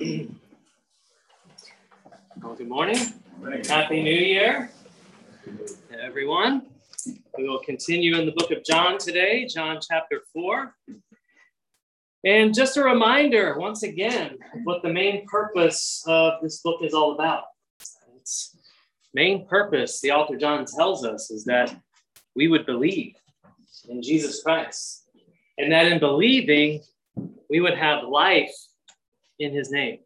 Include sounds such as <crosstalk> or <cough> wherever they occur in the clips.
<clears throat> Well, good morning. Happy New Year, to everyone. We will continue in the book of John today, John chapter 4. And just a reminder, once again, what the main purpose of this book is all about. Its main purpose, the author John tells us, is that we would believe in Jesus Christ. And that in believing, we would have life in his name.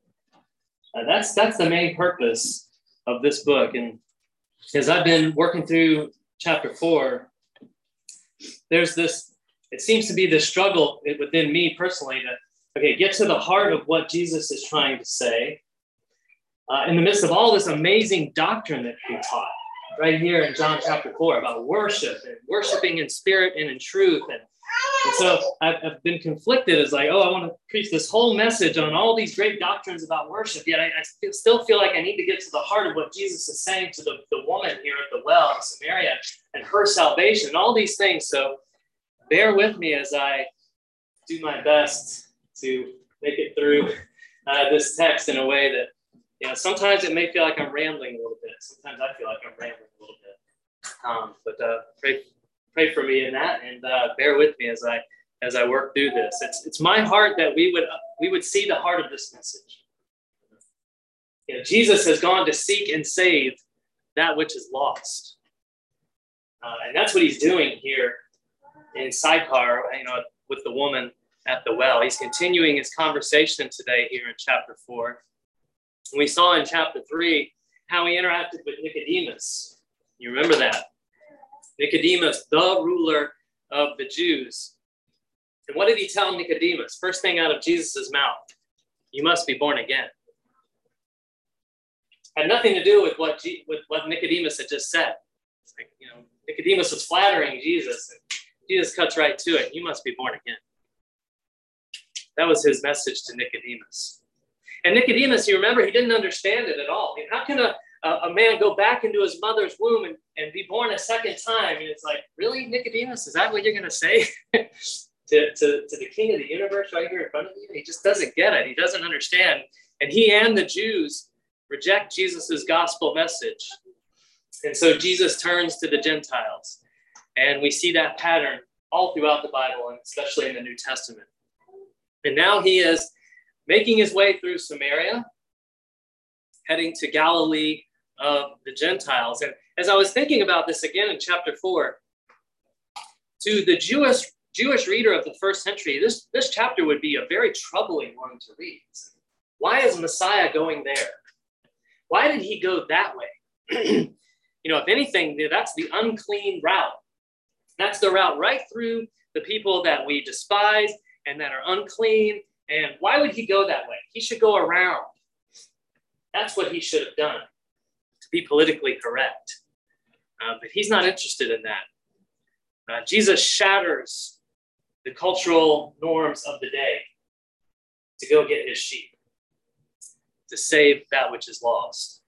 Uh, that's that's the main purpose of this book. And as I've been working through chapter four, there's this. It seems to be this struggle within me personally to okay get to the heart of what Jesus is trying to say uh, in the midst of all this amazing doctrine that he taught right here in John chapter four about worship and worshiping in spirit and in truth and and so I've, I've, been conflicted as like, oh, I want to preach this whole message on all these great doctrines about worship. Yet I, I still feel like I need to get to the heart of what Jesus is saying to the, the woman here at the well in Samaria and her salvation and all these things. So bear with me as I do my best to make it through uh, this text in a way that, you know, sometimes it may feel like I'm rambling a little bit. Sometimes I feel like I'm rambling a little bit. Um, but uh, pray pray for me in that and uh, bear with me as I as I work through this. It's it's my heart that we would we would see the heart of this message. You know, Jesus has gone to seek and save that which is lost, uh, and that's what he's doing here in Sychar. You know, with the woman at the well. He's continuing his conversation today here in chapter four. We saw in chapter three how he interacted with Nicodemus. You remember that? Nicodemus, the ruler of the Jews. And what did he tell Nicodemus? First thing out of Jesus' mouth, you must be born again. Had nothing to do with what, with what Nicodemus had just said. Like, you know, Nicodemus was flattering Jesus, and Jesus cuts right to it. You must be born again. That was his message to Nicodemus. And Nicodemus, you remember, he didn't understand it at all. I mean, how can a, a, man go back into his mother's womb and, and be born a second time. And it's like, really, Nicodemus, is that what you're going to say <laughs> to, to, to the king of the universe right here in front of you? He just doesn't get it. He doesn't understand. And he and the Jews reject Jesus's gospel message. And so Jesus turns to the Gentiles. And we see that pattern all throughout the Bible, and especially in the New Testament. And now he is making his way through Samaria, heading to Galilee of the Gentiles. And as I was thinking about this again in chapter four, to the Jewish Jewish reader of the first century, this, this chapter would be a very troubling one to read. Why is Messiah going there? Why did he go that way? <clears throat> you know, if anything, that's the unclean route. That's the route right through the people that we despise and that are unclean. And why would he go that way? He should go around. That's what he should have done be politically correct. Uh, but he's not interested in that. Uh, Jesus shatters the cultural norms of the day to go get his sheep, to save that which is lost.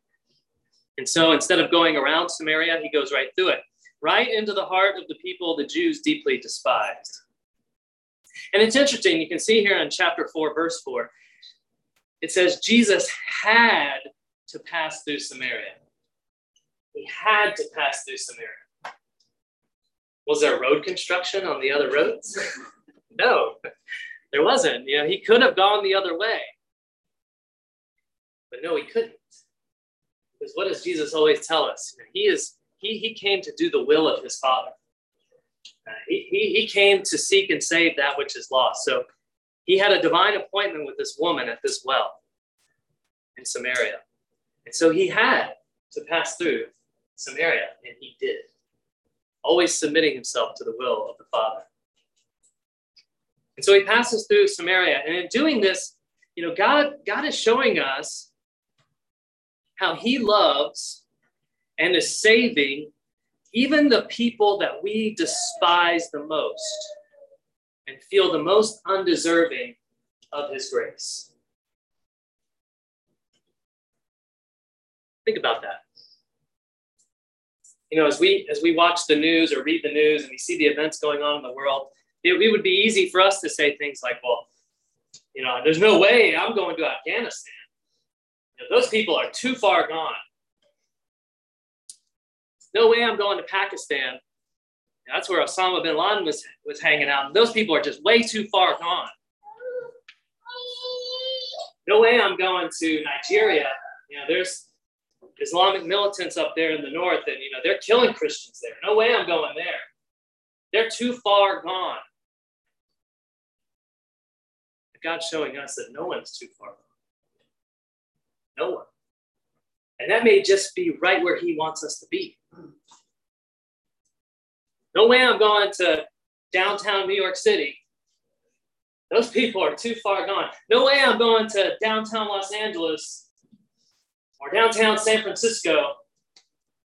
And so instead of going around Samaria, he goes right through it, right into the heart of the people the Jews deeply despised. And it's interesting, you can see here in chapter 4, verse 4, it says Jesus had to pass through Samaria. He had to pass through Samaria. Was there road construction on the other roads? <laughs> no, there wasn't. You know, he could have gone the other way. But no, he couldn't. Because what does Jesus always tell us? He is he, he came to do the will of his father. Uh, he, he, he came to seek and save that which is lost. So he had a divine appointment with this woman at this well in Samaria. And so he had to pass through Samaria, and he did, always submitting himself to the will of the Father. And so he passes through Samaria, and in doing this, you know, God, God is showing us how he loves and is saving even the people that we despise the most and feel the most undeserving of his grace. Think about that you know, as we as we watch the news or read the news and we see the events going on in the world, it, it would be easy for us to say things like, "Well, You know, there's no way I'm going to Afghanistan. You know, those people are too far gone. No way I'm going to Pakistan. That's where Osama bin Laden was, was hanging out. Those people are just way too far gone. No way I'm going to Nigeria. You know, there's Islamic militants up there in the north, and you know, they're killing Christians there. No way I'm going there. They're too far gone. God's showing us that no one's too far gone. No one. And that may just be right where He wants us to be. No way I'm going to downtown New York City. Those people are too far gone. No way I'm going to downtown Los Angeles or downtown San Francisco.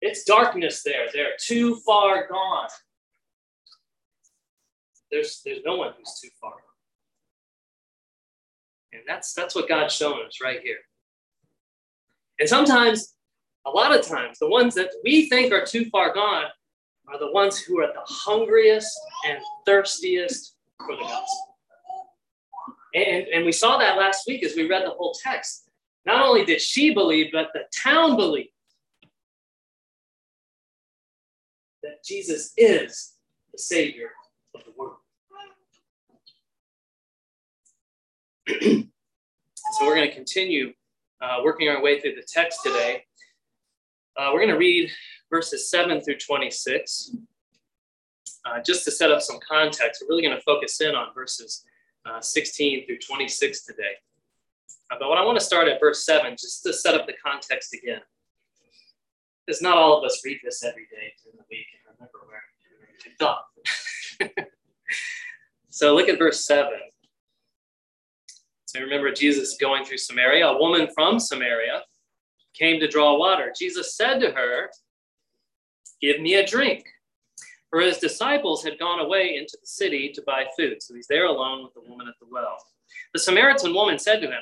It's darkness there. They're too far gone. There's, there's no one who's too far. And that's, that's what God's showing us right here. And sometimes, a lot of times, the ones that we think are too far gone are the ones who are the hungriest and thirstiest for the gospel. And, and we saw that last week as we read the whole text. Not only did she believe, but the town believed that Jesus is the Savior of the world. <clears throat> so we're going to continue uh, working our way through the text today. Uh, we're going to read verses 7 through 26. Uh, just to set up some context, we're really going to focus in on verses uh, 16 through 26 today. Uh, but what I want to start at verse 7, just to set up the context again. Because not all of us read this every day during the week and remember where we picked <laughs> so look at verse 7. So remember Jesus going through Samaria. A woman from Samaria came to draw water. Jesus said to her, Give me a drink. For his disciples had gone away into the city to buy food. So he's there alone with the woman at the well. The Samaritan woman said to him,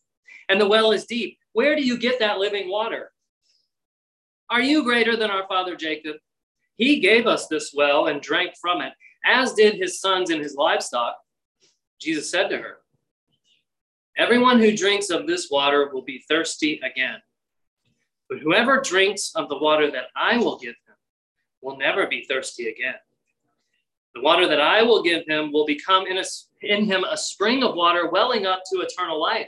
and the well is deep. Where do you get that living water? Are you greater than our father Jacob? He gave us this well and drank from it, as did his sons and his livestock. Jesus said to her, Everyone who drinks of this water will be thirsty again. But whoever drinks of the water that I will give him will never be thirsty again. The water that I will give him will become in, a, in him a spring of water welling up to eternal life.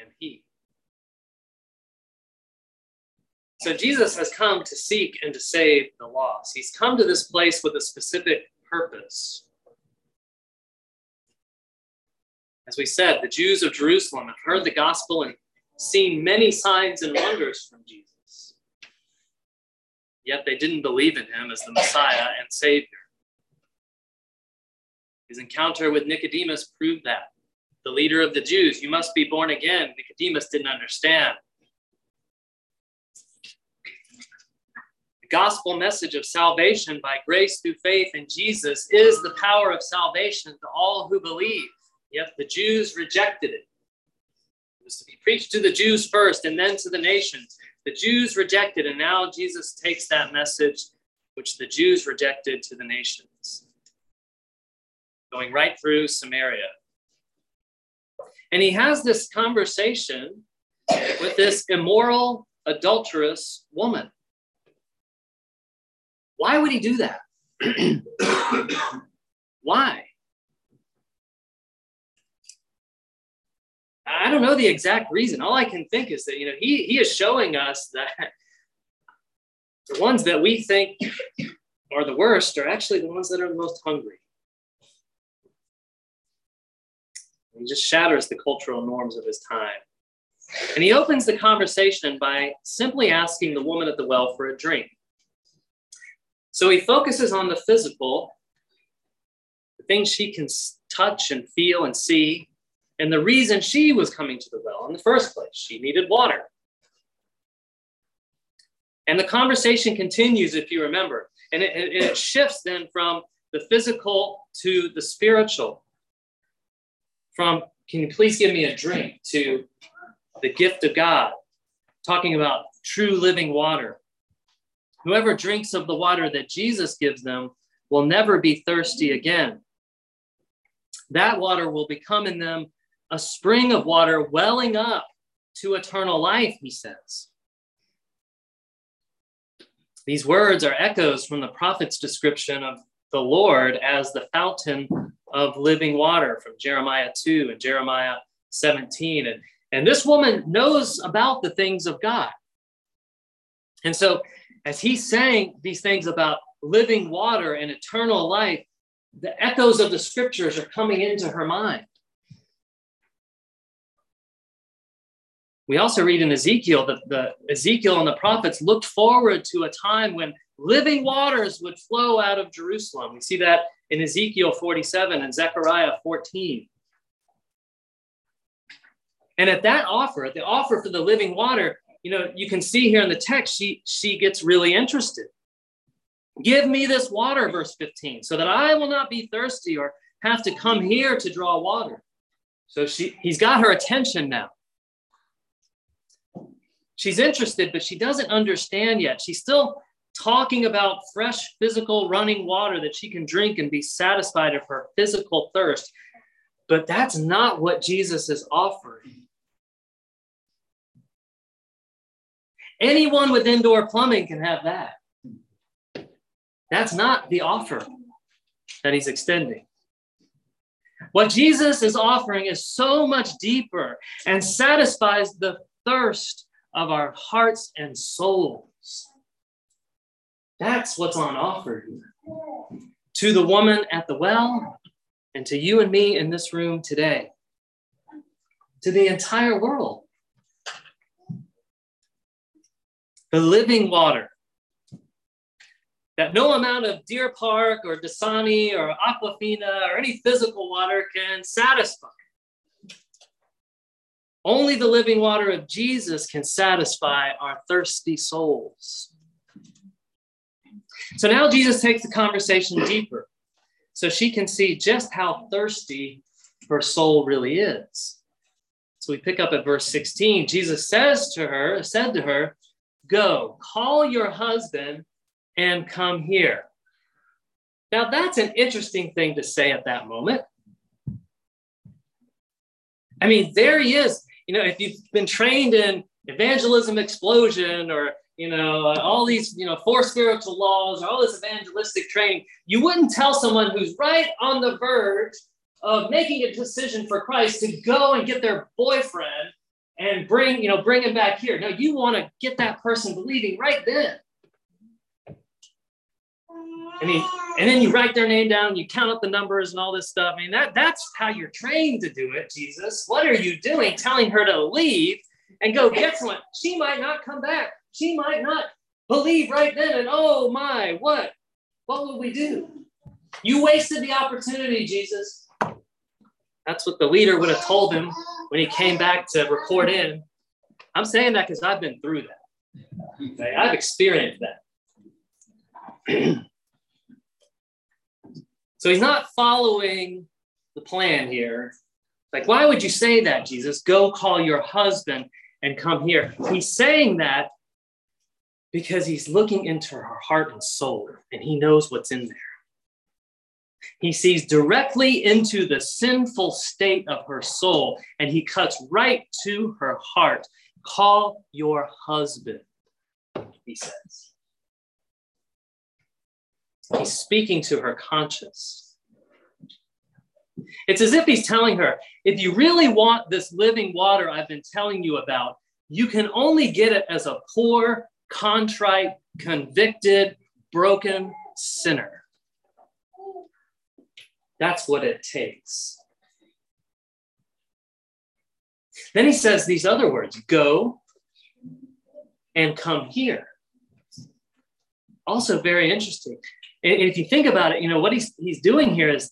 am he. So Jesus has come to seek and to save the lost. He's come to this place with a specific purpose. As we said, the Jews of Jerusalem have heard the gospel and seen many signs and wonders from Jesus. Yet they didn't believe in him as the Messiah and Savior. His encounter with Nicodemus proved that. The leader of the Jews, you must be born again. Nicodemus didn't understand. The gospel message of salvation by grace through faith in Jesus is the power of salvation to all who believe. Yet the Jews rejected it. It was to be preached to the Jews first and then to the nations. The Jews rejected, and now Jesus takes that message, which the Jews rejected, to the nations, going right through Samaria. And he has this conversation with this immoral, adulterous woman. Why would he do that? <clears throat> Why? I don't know the exact reason. All I can think is that you know he he is showing us that the ones that we think are the worst are actually the ones that are the most hungry. He just shatters the cultural norms of his time. And he opens the conversation by simply asking the woman at the well for a drink. So he focuses on the physical, the things she can touch and feel and see, and the reason she was coming to the well in the first place. She needed water. And the conversation continues, if you remember, and it, it shifts then from the physical to the spiritual. From, can you please give me a drink, to the gift of God, talking about true living water. Whoever drinks of the water that Jesus gives them will never be thirsty again. That water will become in them a spring of water welling up to eternal life, he says. These words are echoes from the prophet's description of the Lord as the fountain of living water from Jeremiah 2 and Jeremiah 17. And, and this woman knows about the things of God. And so as he's saying these things about living water and eternal life, the echoes of the scriptures are coming into her mind. We also read in Ezekiel that the Ezekiel and the prophets looked forward to a time when living waters would flow out of Jerusalem. We see that in Ezekiel 47 and Zechariah 14. And at that offer, the offer for the living water, you know, you can see here in the text, she, she gets really interested. Give me this water, verse 15, so that I will not be thirsty or have to come here to draw water. So she, he's got her attention now. She's interested, but she doesn't understand yet. She's still talking about fresh physical running water that she can drink and be satisfied of her physical thirst. But that's not what Jesus is offering. Anyone with indoor plumbing can have that. That's not the offer that he's extending. What Jesus is offering is so much deeper and satisfies the thirst of our hearts and souls. That's what's on offer here. To the woman at the well and to you and me in this room today, to the entire world. the living water that no amount of Deer Park or Dasani or Aquafina or any physical water can satisfy. Only the living water of Jesus can satisfy our thirsty souls. So now Jesus takes the conversation deeper so she can see just how thirsty her soul really is. So we pick up at verse 16. Jesus says to her, said to her, Go, call your husband and come here. Now, that's an interesting thing to say at that moment. I mean, there he is. You know, if you've been trained in evangelism explosion or, you know, uh, all these, you know, four spiritual laws all this evangelistic training, you wouldn't tell someone who's right on the verge of making a decision for Christ to go and get their boyfriend and bring, you know, bring him back here. No, you want to get that person believing right then. And, he, and then you write their name down, you count up the numbers and all this stuff. I mean, that, that's how you're trained to do it, Jesus. What are you doing telling her to leave and go get someone? She might not come back. She might not believe right then. And oh my, what? What would we do? You wasted the opportunity, Jesus. That's what the leader would have told him when he came back to report in. I'm saying that because I've been through that. I've experienced that. <clears throat> so he's not following the plan here. Like, why would you say that, Jesus? Go call your husband and come here. He's saying that because he's looking into her heart and soul and he knows what's in there. He sees directly into the sinful state of her soul and he cuts right to her heart. Call your husband, he says. He's speaking to her conscience. It's as if he's telling her if you really want this living water I've been telling you about, you can only get it as a poor, contrite, convicted, broken sinner. That's what it takes. Then he says these other words go and come here. Also, very interesting. And if you think about it, you know, what he's, he's doing here is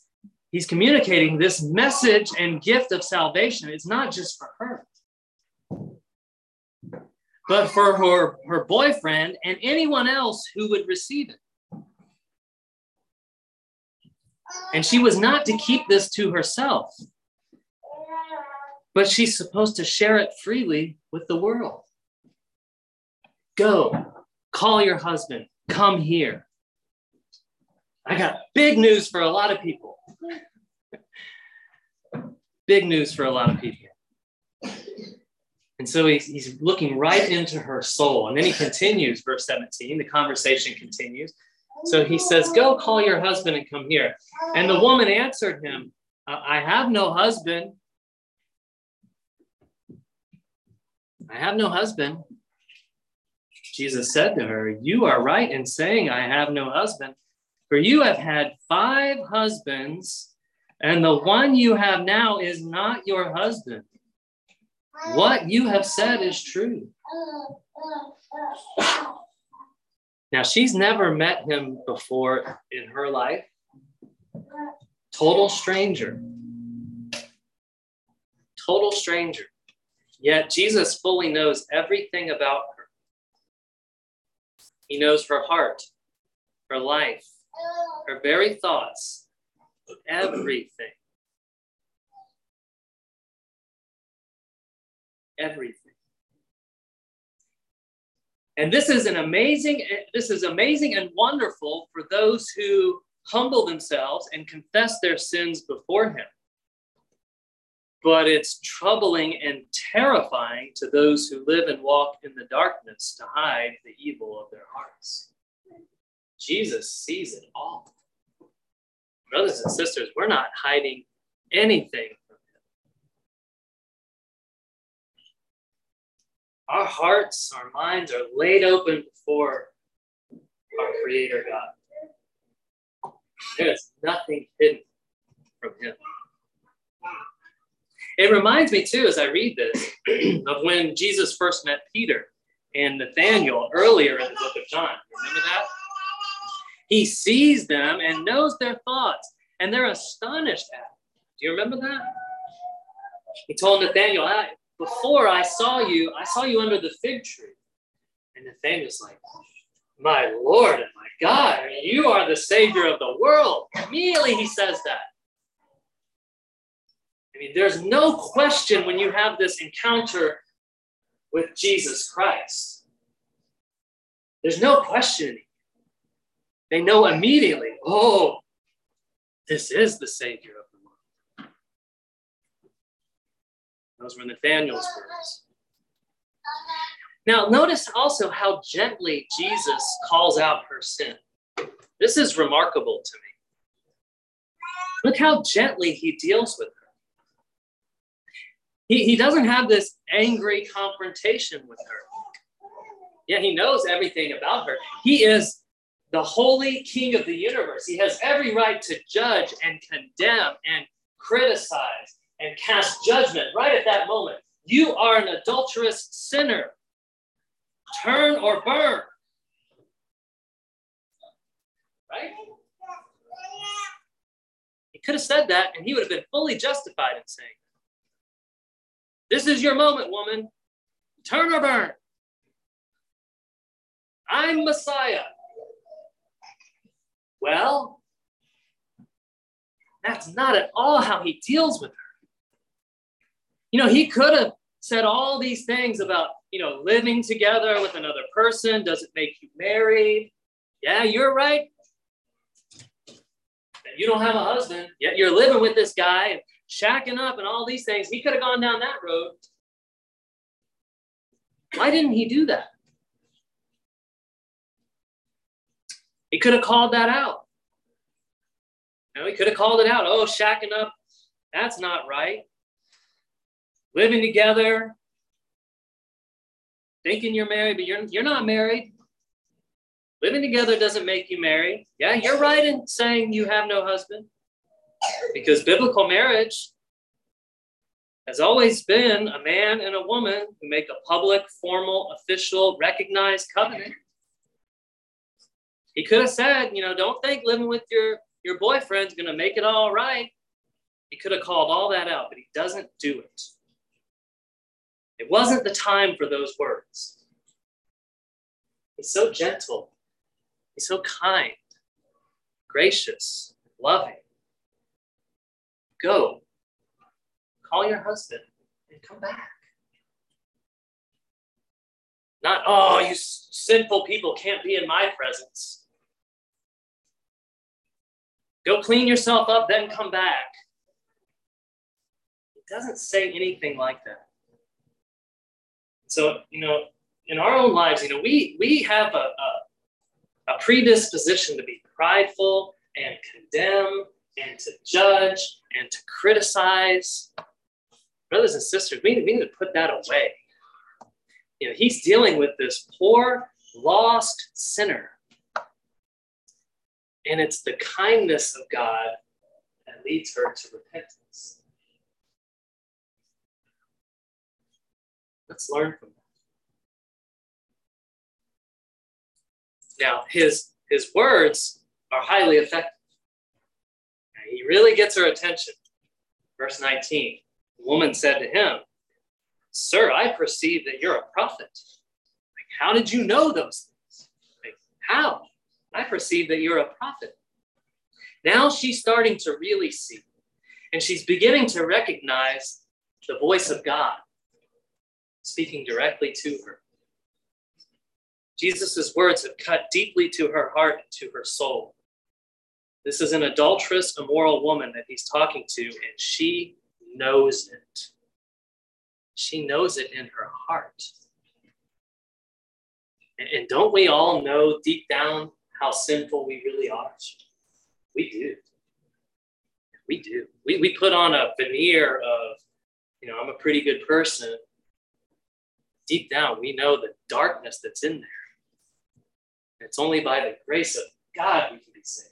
he's communicating this message and gift of salvation. It's not just for her, but for her, her boyfriend and anyone else who would receive it. And she was not to keep this to herself, but she's supposed to share it freely with the world. Go, call your husband, come here. I got big news for a lot of people. <laughs> big news for a lot of people. And so he's, he's looking right into her soul. And then he continues, verse 17, the conversation continues. So he says, Go call your husband and come here. And the woman answered him, uh, I have no husband. I have no husband. Jesus said to her, You are right in saying, I have no husband, for you have had five husbands, and the one you have now is not your husband. What you have said is true. Now, she's never met him before in her life. Total stranger. Total stranger. Yet Jesus fully knows everything about her. He knows her heart, her life, her very thoughts, everything. Everything. And this is an amazing, this is amazing and wonderful for those who humble themselves and confess their sins before him. But it's troubling and terrifying to those who live and walk in the darkness to hide the evil of their hearts. Jesus sees it all. Brothers and sisters, we're not hiding anything Our hearts, our minds are laid open before our Creator God. There is nothing hidden from Him. It reminds me, too, as I read this, <clears throat> of when Jesus first met Peter and Nathaniel earlier in the book of John. Remember that? He sees them and knows their thoughts, and they're astonished at him. Do you remember that? He told Nathaniel, before I saw you, I saw you under the fig tree. And Nathaniel's like, My Lord and my God, you are the Savior of the world. Immediately he says that. I mean, there's no question when you have this encounter with Jesus Christ. There's no question. They know immediately, oh, this is the Savior Those were Nathaniel's words. Now, notice also how gently Jesus calls out her sin. This is remarkable to me. Look how gently he deals with her. He, he doesn't have this angry confrontation with her. Yeah, he knows everything about her. He is the holy king of the universe. He has every right to judge and condemn and criticize and cast judgment right at that moment. You are an adulterous sinner. Turn or burn. Right? He could have said that and he would have been fully justified in saying, This is your moment, woman. Turn or burn. I'm Messiah. Well, that's not at all how he deals with her. You know, he could have said all these things about, you know, living together with another person. Does it make you married? Yeah, you're right. You don't have a husband, yet you're living with this guy, and shacking up and all these things. He could have gone down that road. Why didn't he do that? He could have called that out. You know, he could have called it out. Oh, shacking up, that's not right. Living together, thinking you're married, but you're, you're not married. Living together doesn't make you married. Yeah, you're right in saying you have no husband because biblical marriage has always been a man and a woman who make a public, formal, official, recognized covenant. He could have said, you know, don't think living with your, your boyfriend's going to make it all right. He could have called all that out, but he doesn't do it. It wasn't the time for those words. He's so gentle. He's so kind, gracious, loving. Go, call your husband and come back. Not, oh, you sinful people can't be in my presence. Go clean yourself up, then come back. It doesn't say anything like that. So, you know, in our own lives, you know, we we have a, a, a predisposition to be prideful and condemn and to judge and to criticize. Brothers and sisters, we, we need to put that away. You know, he's dealing with this poor, lost sinner and it's the kindness of God that leads her to repentance. Let's learn from that. Now, his, his words are highly effective. He really gets her attention. Verse 19 The woman said to him, Sir, I perceive that you're a prophet. Like, how did you know those things? Like, how? I perceive that you're a prophet. Now she's starting to really see, and she's beginning to recognize the voice of God speaking directly to her. Jesus' words have cut deeply to her heart and to her soul. This is an adulterous, immoral woman that he's talking to, and she knows it. She knows it in her heart. And don't we all know deep down how sinful we really are? We do. We do. We, we put on a veneer of, you know, I'm a pretty good person. Deep down, we know the darkness that's in there. It's only by the grace of God we can be saved.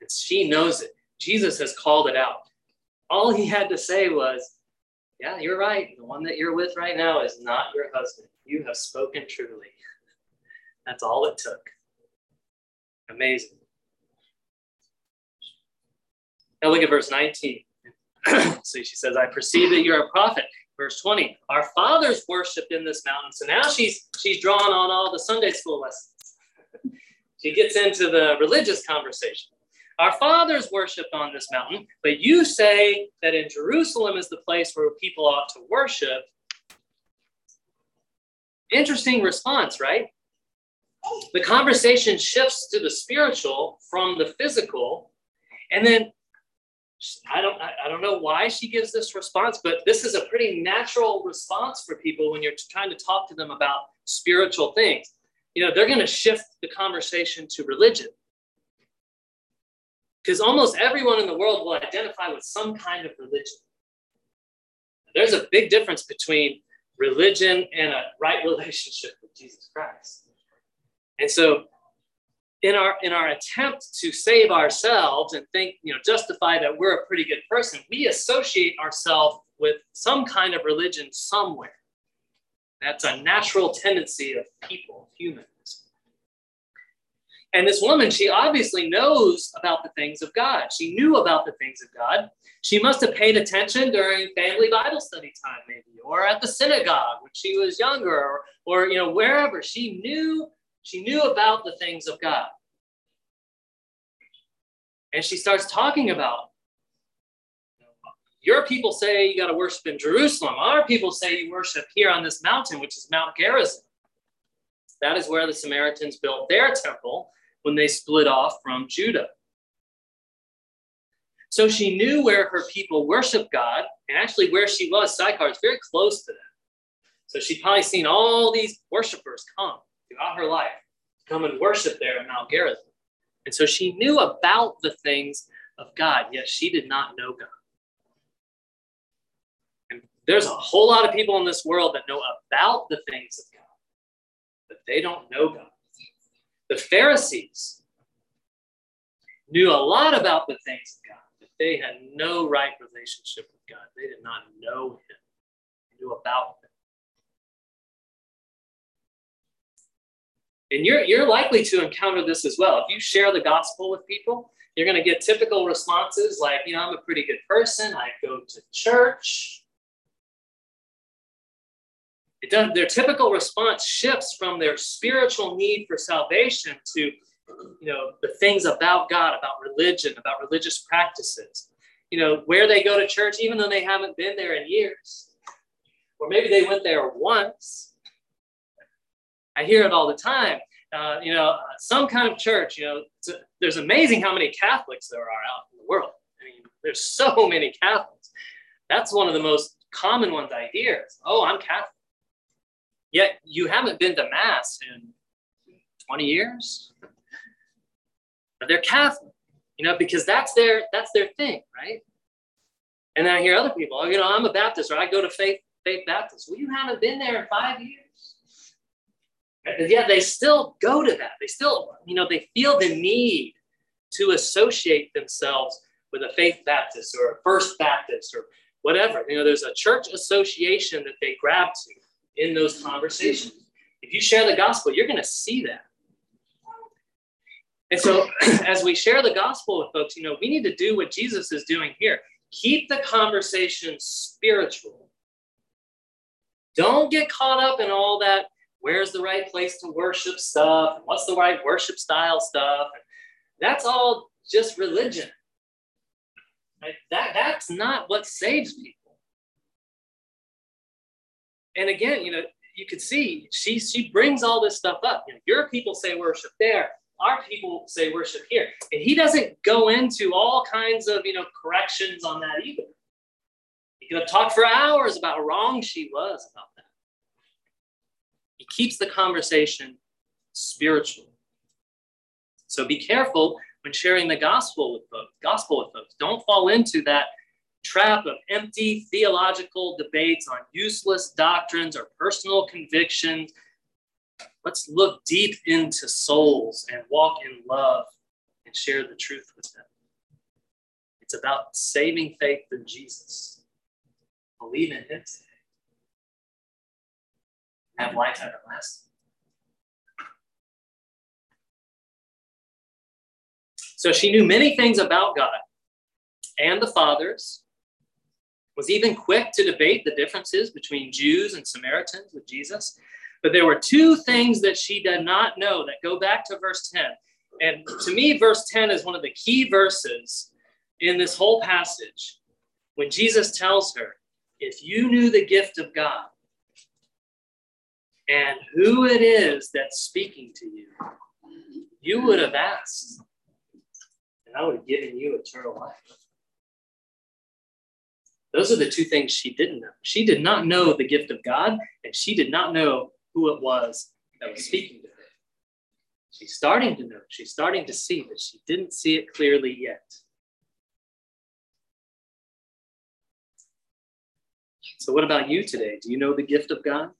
And she knows it. Jesus has called it out. All he had to say was, Yeah, you're right. The one that you're with right now is not your husband. You have spoken truly. <laughs> That's all it took. Amazing. Now look at verse 19. <clears throat> so she says, I perceive that you're a prophet. Verse 20, our fathers worshiped in this mountain. So now she's she's drawn on all the Sunday school lessons. <laughs> she gets into the religious conversation. Our fathers worshiped on this mountain, but you say that in Jerusalem is the place where people ought to worship. Interesting response, right? the conversation shifts to the spiritual from the physical and then i don't i don't know why she gives this response but this is a pretty natural response for people when you're trying to talk to them about spiritual things. You know they're going to shift the conversation to religion. Because almost everyone in the world will identify with some kind of religion. There's a big difference between religion and a right <laughs> relationship with jesus christ. And so in our in our attempt to save ourselves and think you know justify that we're a pretty good person we associate ourselves with some kind of religion somewhere. That's a natural tendency of people humans. And this woman she obviously knows about the things of god. She knew about the things of god. She must have paid attention during family bible study time maybe or at the synagogue when she was younger or, or you know wherever. She knew she knew about the things of God. And she starts talking about your people say you got to worship in Jerusalem. Our people say you worship here on this mountain, which is Mount Gerizim. That is where the Samaritans built their temple when they split off from Judah. So she knew where her people worship God, and actually where she was, Sychar is very close to them. So she'd probably seen all these worshipers come throughout her life come and worship there in Mount Gerizim. And so she knew about the things of God, yet she did not know God. And there's a whole lot of people in this world that know about the things of God, but they don't know God. The Pharisees knew a lot about the things of God, but they had no right relationship with God. They did not know Him, they knew about Him. And you're, you're likely to encounter this as well. If you share the gospel with people, you're going to get typical responses like, you know, I'm a pretty good person. I go to church. It does, their typical response shifts from their spiritual need for salvation to, you know, the things about God, about religion, about religious practices. You know, where they go to church, even though they haven't been there in years. Or maybe they went there once I hear it all the time. Uh, you know, some kind of church, you know, there's amazing how many Catholics there are out in the world. I mean, there's <laughs> so many Catholics. That's one of the most common ones I hear. Is, oh, I'm Catholic. Yet you haven't been to Mass in 20 years. But they're Catholic, you know, because that's their that's their thing, right? And then I hear other people, oh, you know, I'm a Baptist or I go to faith faith Baptist. Well, you haven't been there in five years. And yet they still go to that. They still, you know, they feel the need to associate themselves with a Faith Baptist or a First Baptist or whatever. You know, there's a church association that they grab to in those conversations. If you share the gospel, you're going to see that. And so, <clears throat> as we share the gospel with folks, you know, we need to do what Jesus is doing here. Keep the conversation spiritual. Don't get caught up in all that where's the right place to worship stuff, what's the right worship style stuff. That's all just religion. Right? That, that's not what saves people. And again, you know, you could see she she brings all this stuff up. You know, your people say worship there, our people say worship here. And he doesn't go into all kinds of you know corrections on that either. He could have talked for hours about how wrong she was about he keeps the conversation spiritual. So be careful when sharing the gospel with folks. Gospel with folks. Don't fall into that trap of empty theological debates on useless doctrines or personal convictions. Let's look deep into souls and walk in love and share the truth with them. It's about saving faith in Jesus. Believe in Him have life everlasting. So she knew many things about God and the fathers, was even quick to debate the differences between Jews and Samaritans with Jesus. But there were two things that she did not know that go back to verse 10. And to me, verse 10 is one of the key verses in this whole passage when Jesus tells her, If you knew the gift of God and who it is that's speaking to you, you would have asked, and I would have given you eternal life. Those are the two things she didn't know. She did not know the gift of God, and she did not know who it was that was speaking to her. She's starting to know, she's starting to see, but she didn't see it clearly yet. So, what about you today? Do you know the gift of God?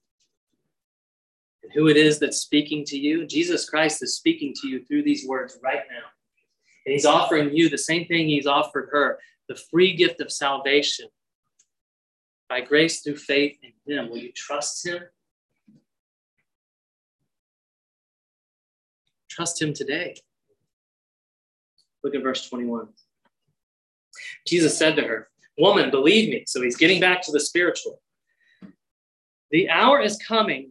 And who it is that's speaking to you. Jesus Christ is speaking to you through these words right now. And he's offering you the same thing he's offered her the free gift of salvation by grace through faith in him. Will you trust him? Trust him today. Look at verse 21. Jesus said to her, Woman, believe me. So he's getting back to the spiritual. The hour is coming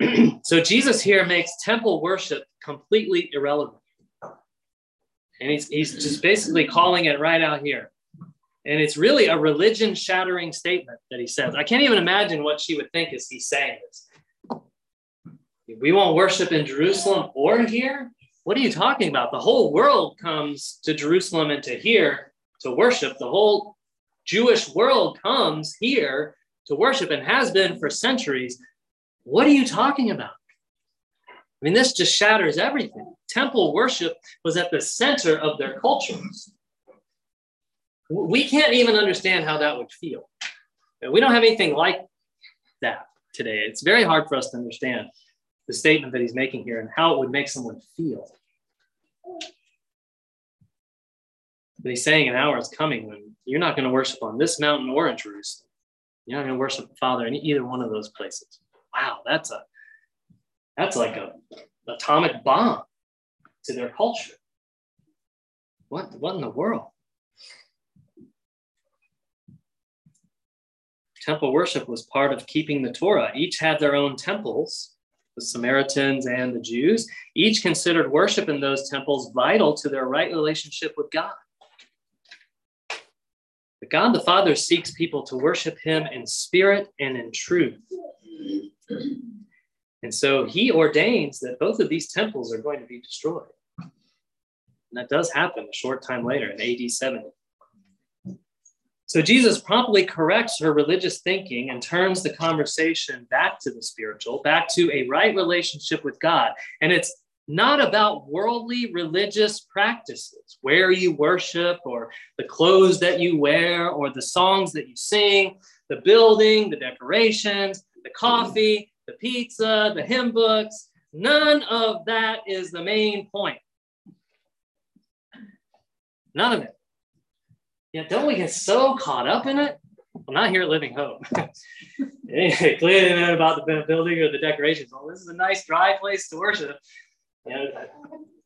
<clears throat> so Jesus here makes temple worship completely irrelevant. And he's, he's just basically calling it right out here. And it's really a religion shattering statement that he says. I can't even imagine what she would think as he's saying this. We won't worship in Jerusalem or here. What are you talking about? The whole world comes to Jerusalem and to here to worship. The whole Jewish world comes here to worship and has been for centuries. What are you talking about? I mean, this just shatters everything. Temple worship was at the center of their cultures. We can't even understand how that would feel. We don't have anything like that today. It's very hard for us to understand the statement that he's making here and how it would make someone feel. But he's saying an hour is coming when you're not going to worship on this mountain or in Jerusalem. You're not going to worship the Father in either one of those places. Wow, that's a that's like a atomic bomb to their culture. What what in the world? Temple worship was part of keeping the Torah. Each had their own temples, the Samaritans and the Jews. Each considered worship in those temples vital to their right relationship with God. But God the Father seeks people to worship him in spirit and in truth. And so he ordains that both of these temples are going to be destroyed. And that does happen a short time later in AD 70. So Jesus promptly corrects her religious thinking and turns the conversation back to the spiritual, back to a right relationship with God. And it's not about worldly religious practices, where you worship, or the clothes that you wear, or the songs that you sing, the building, the decorations, the coffee, the pizza, the hymn books. None of that is the main point. None of it. Yet don't we get so caught up in it? Well, not here at Living Hope. <laughs> Clearly, about the building or the decorations. Well, this is a nice, dry place to worship. You know,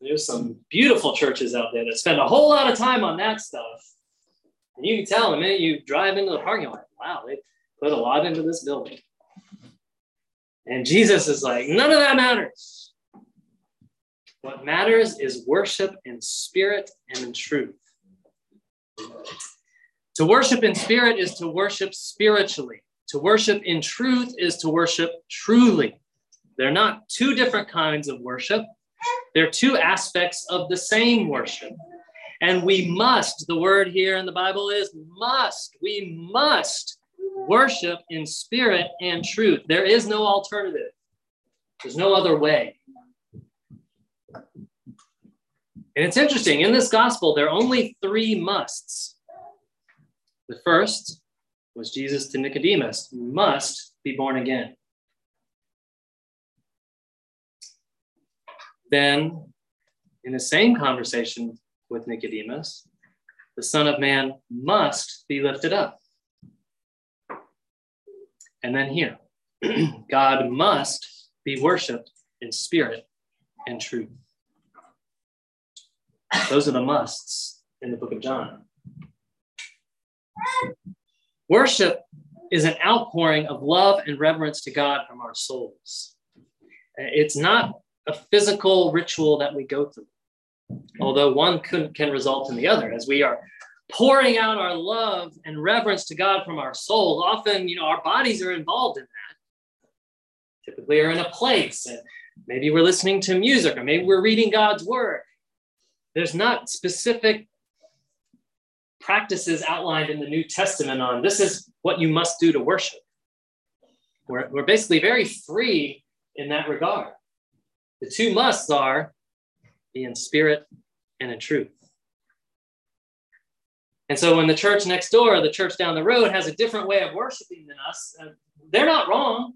there's some beautiful churches out there that spend a whole lot of time on that stuff. And you can tell the minute you drive into the parking lot, wow, they put a lot into this building. And Jesus is like, none of that matters. What matters is worship in spirit and in truth. To worship in spirit is to worship spiritually. To worship in truth is to worship truly. They're not two different kinds of worship, they're two aspects of the same worship. And we must, the word here in the Bible is must, we must worship in spirit and truth. There is no alternative, there's no other way. And it's interesting, in this gospel, there are only three musts. The first was Jesus to Nicodemus, must be born again. Then, in the same conversation with Nicodemus, the Son of Man must be lifted up. And then here, <clears throat> God must be worshiped in spirit and truth. Those are the musts in the book of John. Worship is an outpouring of love and reverence to God from our souls. It's not a physical ritual that we go through, although one can, can result in the other as we are pouring out our love and reverence to God from our soul. Often, you know, our bodies are involved in that. typically are in a place and maybe we're listening to music or maybe we're reading God's word. There's not specific practices outlined in the New Testament on this is what you must do to worship. We're, we're basically very free in that regard. The two musts are be in spirit and in truth. And so when the church next door, the church down the road has a different way of worshiping than us, uh, they're not wrong.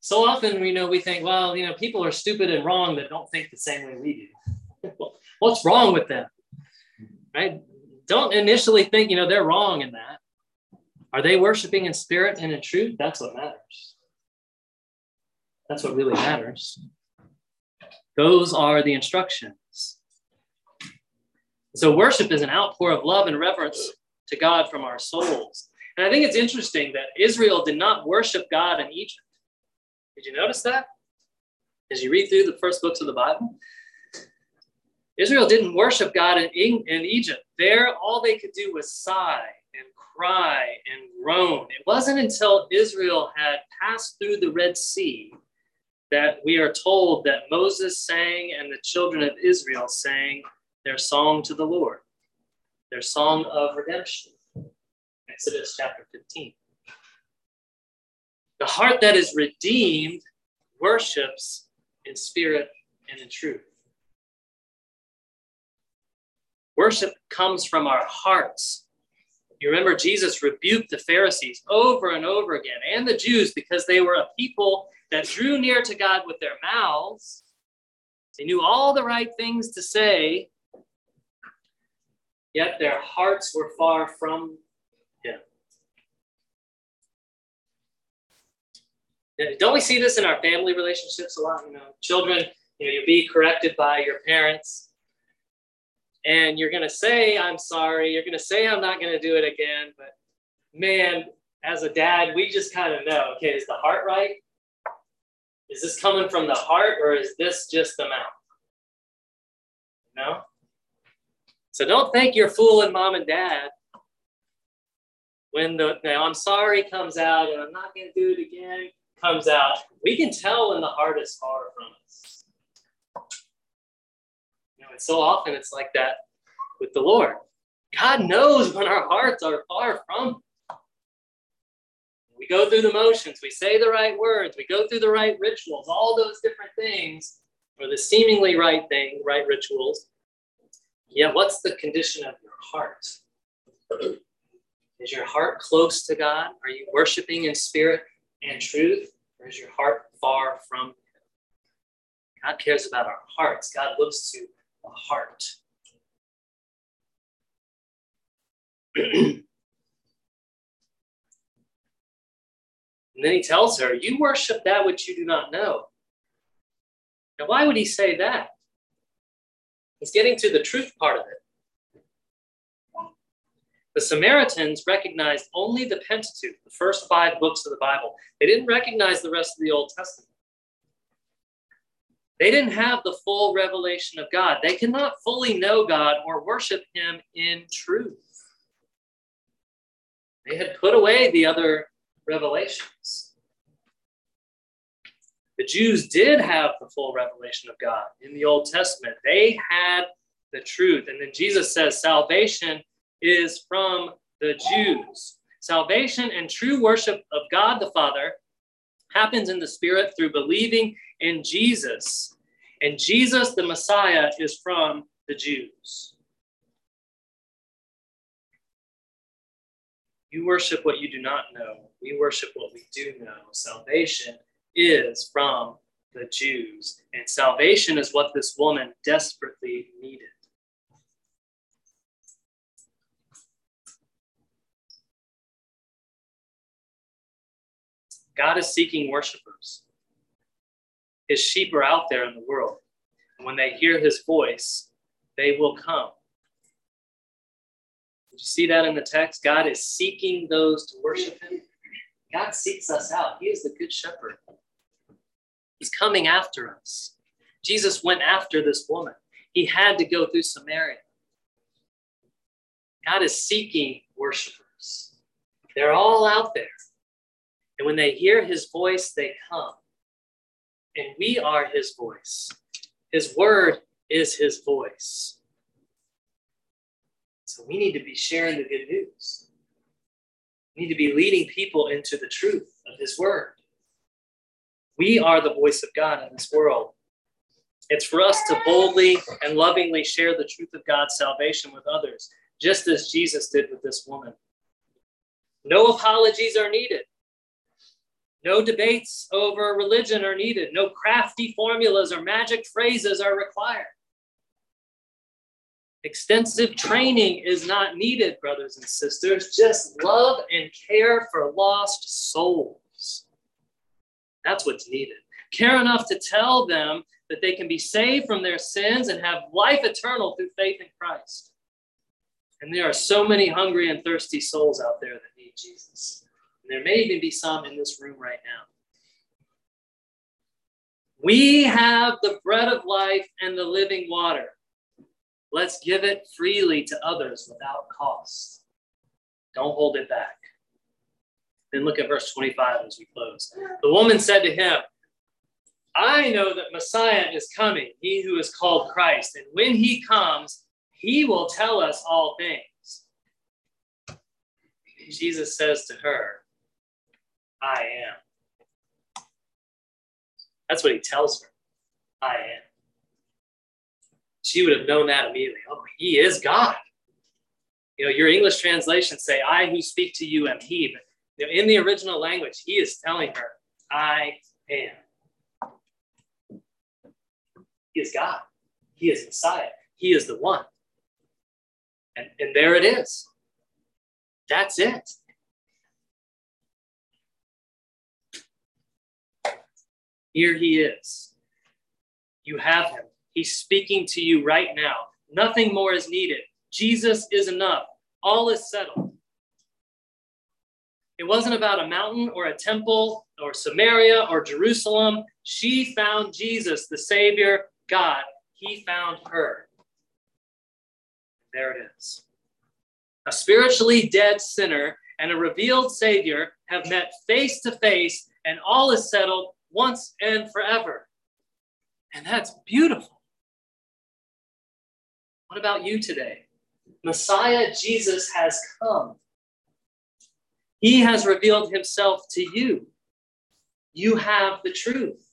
So often you know we think, well, you know, people are stupid and wrong that don't think the same way we do. <laughs> What's wrong with them? Right? Don't initially think, you know, they're wrong in that. Are they worshiping in spirit and in truth? That's what matters. That's what really matters. Those are the instructions. So worship is an outpour of love and reverence to God from our souls. And I think it's interesting that Israel did not worship God in Egypt. Did you notice that? As you read through the first books of the Bible, Israel didn't worship God in, in Egypt. There, all they could do was sigh and cry and groan. It wasn't until Israel had passed through the Red Sea that we are told that Moses sang and the children of Israel sang their song to the Lord, their song of redemption. Exodus chapter 15. The heart that is redeemed worships in spirit and in truth. Worship comes from our hearts. You remember Jesus rebuked the Pharisees over and over again and the Jews because they were a people that drew near to God with their mouths. They knew all the right things to say, yet their hearts were far from him. Don't we see this in our family relationships a lot? You know, children, you know, you'll be corrected by your parents, and you're going to say, I'm sorry. You're going to say, I'm not going to do it again. But man, as a dad, we just kind of know okay, is the heart right? Is this coming from the heart or is this just the mouth? No? So don't think you're fooling mom and dad when the now I'm sorry comes out and I'm not going to do it again comes out. We can tell when the heart is far from us. You know, and so often it's like that with the Lord. God knows when our hearts are far from him. we go through the motions, we say the right words, we go through the right rituals, all those different things, or the seemingly right thing, right rituals. Yeah, what's the condition of your heart? Is your heart close to God? Are you worshiping in spirit and truth? Or is your heart far from Him? God cares about our hearts. God looks to the heart. <clears throat> and then he tells her, You worship that which you do not know. Now, why would he say that? He's getting to the truth part of it. The Samaritans recognized only the Pentateuch, the first five books of the Bible. They didn't recognize the rest of the Old Testament. They didn't have the full revelation of God. They cannot fully know God or worship Him in truth. They had put away the other revelations the Jews did have the full revelation of God in the Old Testament. They had the truth. And then Jesus says salvation is from the Jews. Salvation and true worship of God the Father happens in the Spirit through believing in Jesus. And Jesus, the Messiah, is from the Jews. You worship what you do not know. We worship what we do know. Salvation is from the Jews. And salvation is what this woman desperately needed. God is seeking worshipers. His sheep are out there in the world. And when they hear his voice, they will come. Did you see that in the text? God is seeking those to worship him. God seeks us out. He is the good shepherd. He's coming after us. Jesus went after this woman. He had to go through Samaria. God is seeking worshipers. They're all out there. And when they hear his voice, they come. And we are his voice. His word is his voice. So we need to be sharing the good news. We need to be leading people into the truth of his word. We are the voice of God in this world. It's for us to boldly and lovingly share the truth of God's salvation with others, just as Jesus did with this woman. No apologies are needed. No debates over religion are needed. No crafty formulas or magic phrases are required. Extensive training is not needed, brothers and sisters. Just love and care for lost souls. That's what's needed. Care enough to tell them that they can be saved from their sins and have life eternal through faith in Christ. And there are so many hungry and thirsty souls out there that need Jesus. And there may even be some in this room right now. We have the bread of life and the living water. Let's give it freely to others without cost. Don't hold it back. Then look at verse 25 as we close. The woman said to him, I know that Messiah is coming, he who is called Christ. And when he comes, he will tell us all things. Jesus says to her, I am. That's what he tells her. I am. She would have known that immediately. Oh, he is God. You know, your English translations say, I who speak to you am he. But in the original language, he is telling her, I am. He is God. He is Messiah. He is the one. And, and there it is. That's it. Here he is. You have him. He's speaking to you right now. Nothing more is needed. Jesus is enough. All is settled. It wasn't about a mountain or a temple or Samaria or Jerusalem. She found Jesus, the Savior, God, he found her. There it is. A spiritually dead sinner and a revealed Savior have met face to face, and all is settled once and forever. And that's beautiful. What about you today? Messiah Jesus has come. He has revealed himself to you. You have the truth.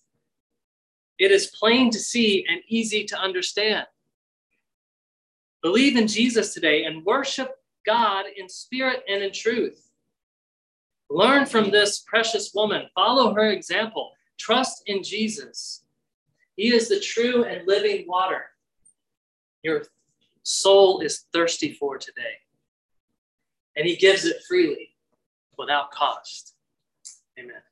It is plain to see and easy to understand. Believe in Jesus today and worship God in spirit and in truth. Learn from this precious woman, follow her example, trust in Jesus. He is the true and living water your soul is thirsty for today. And he gives it freely without cost. Amen.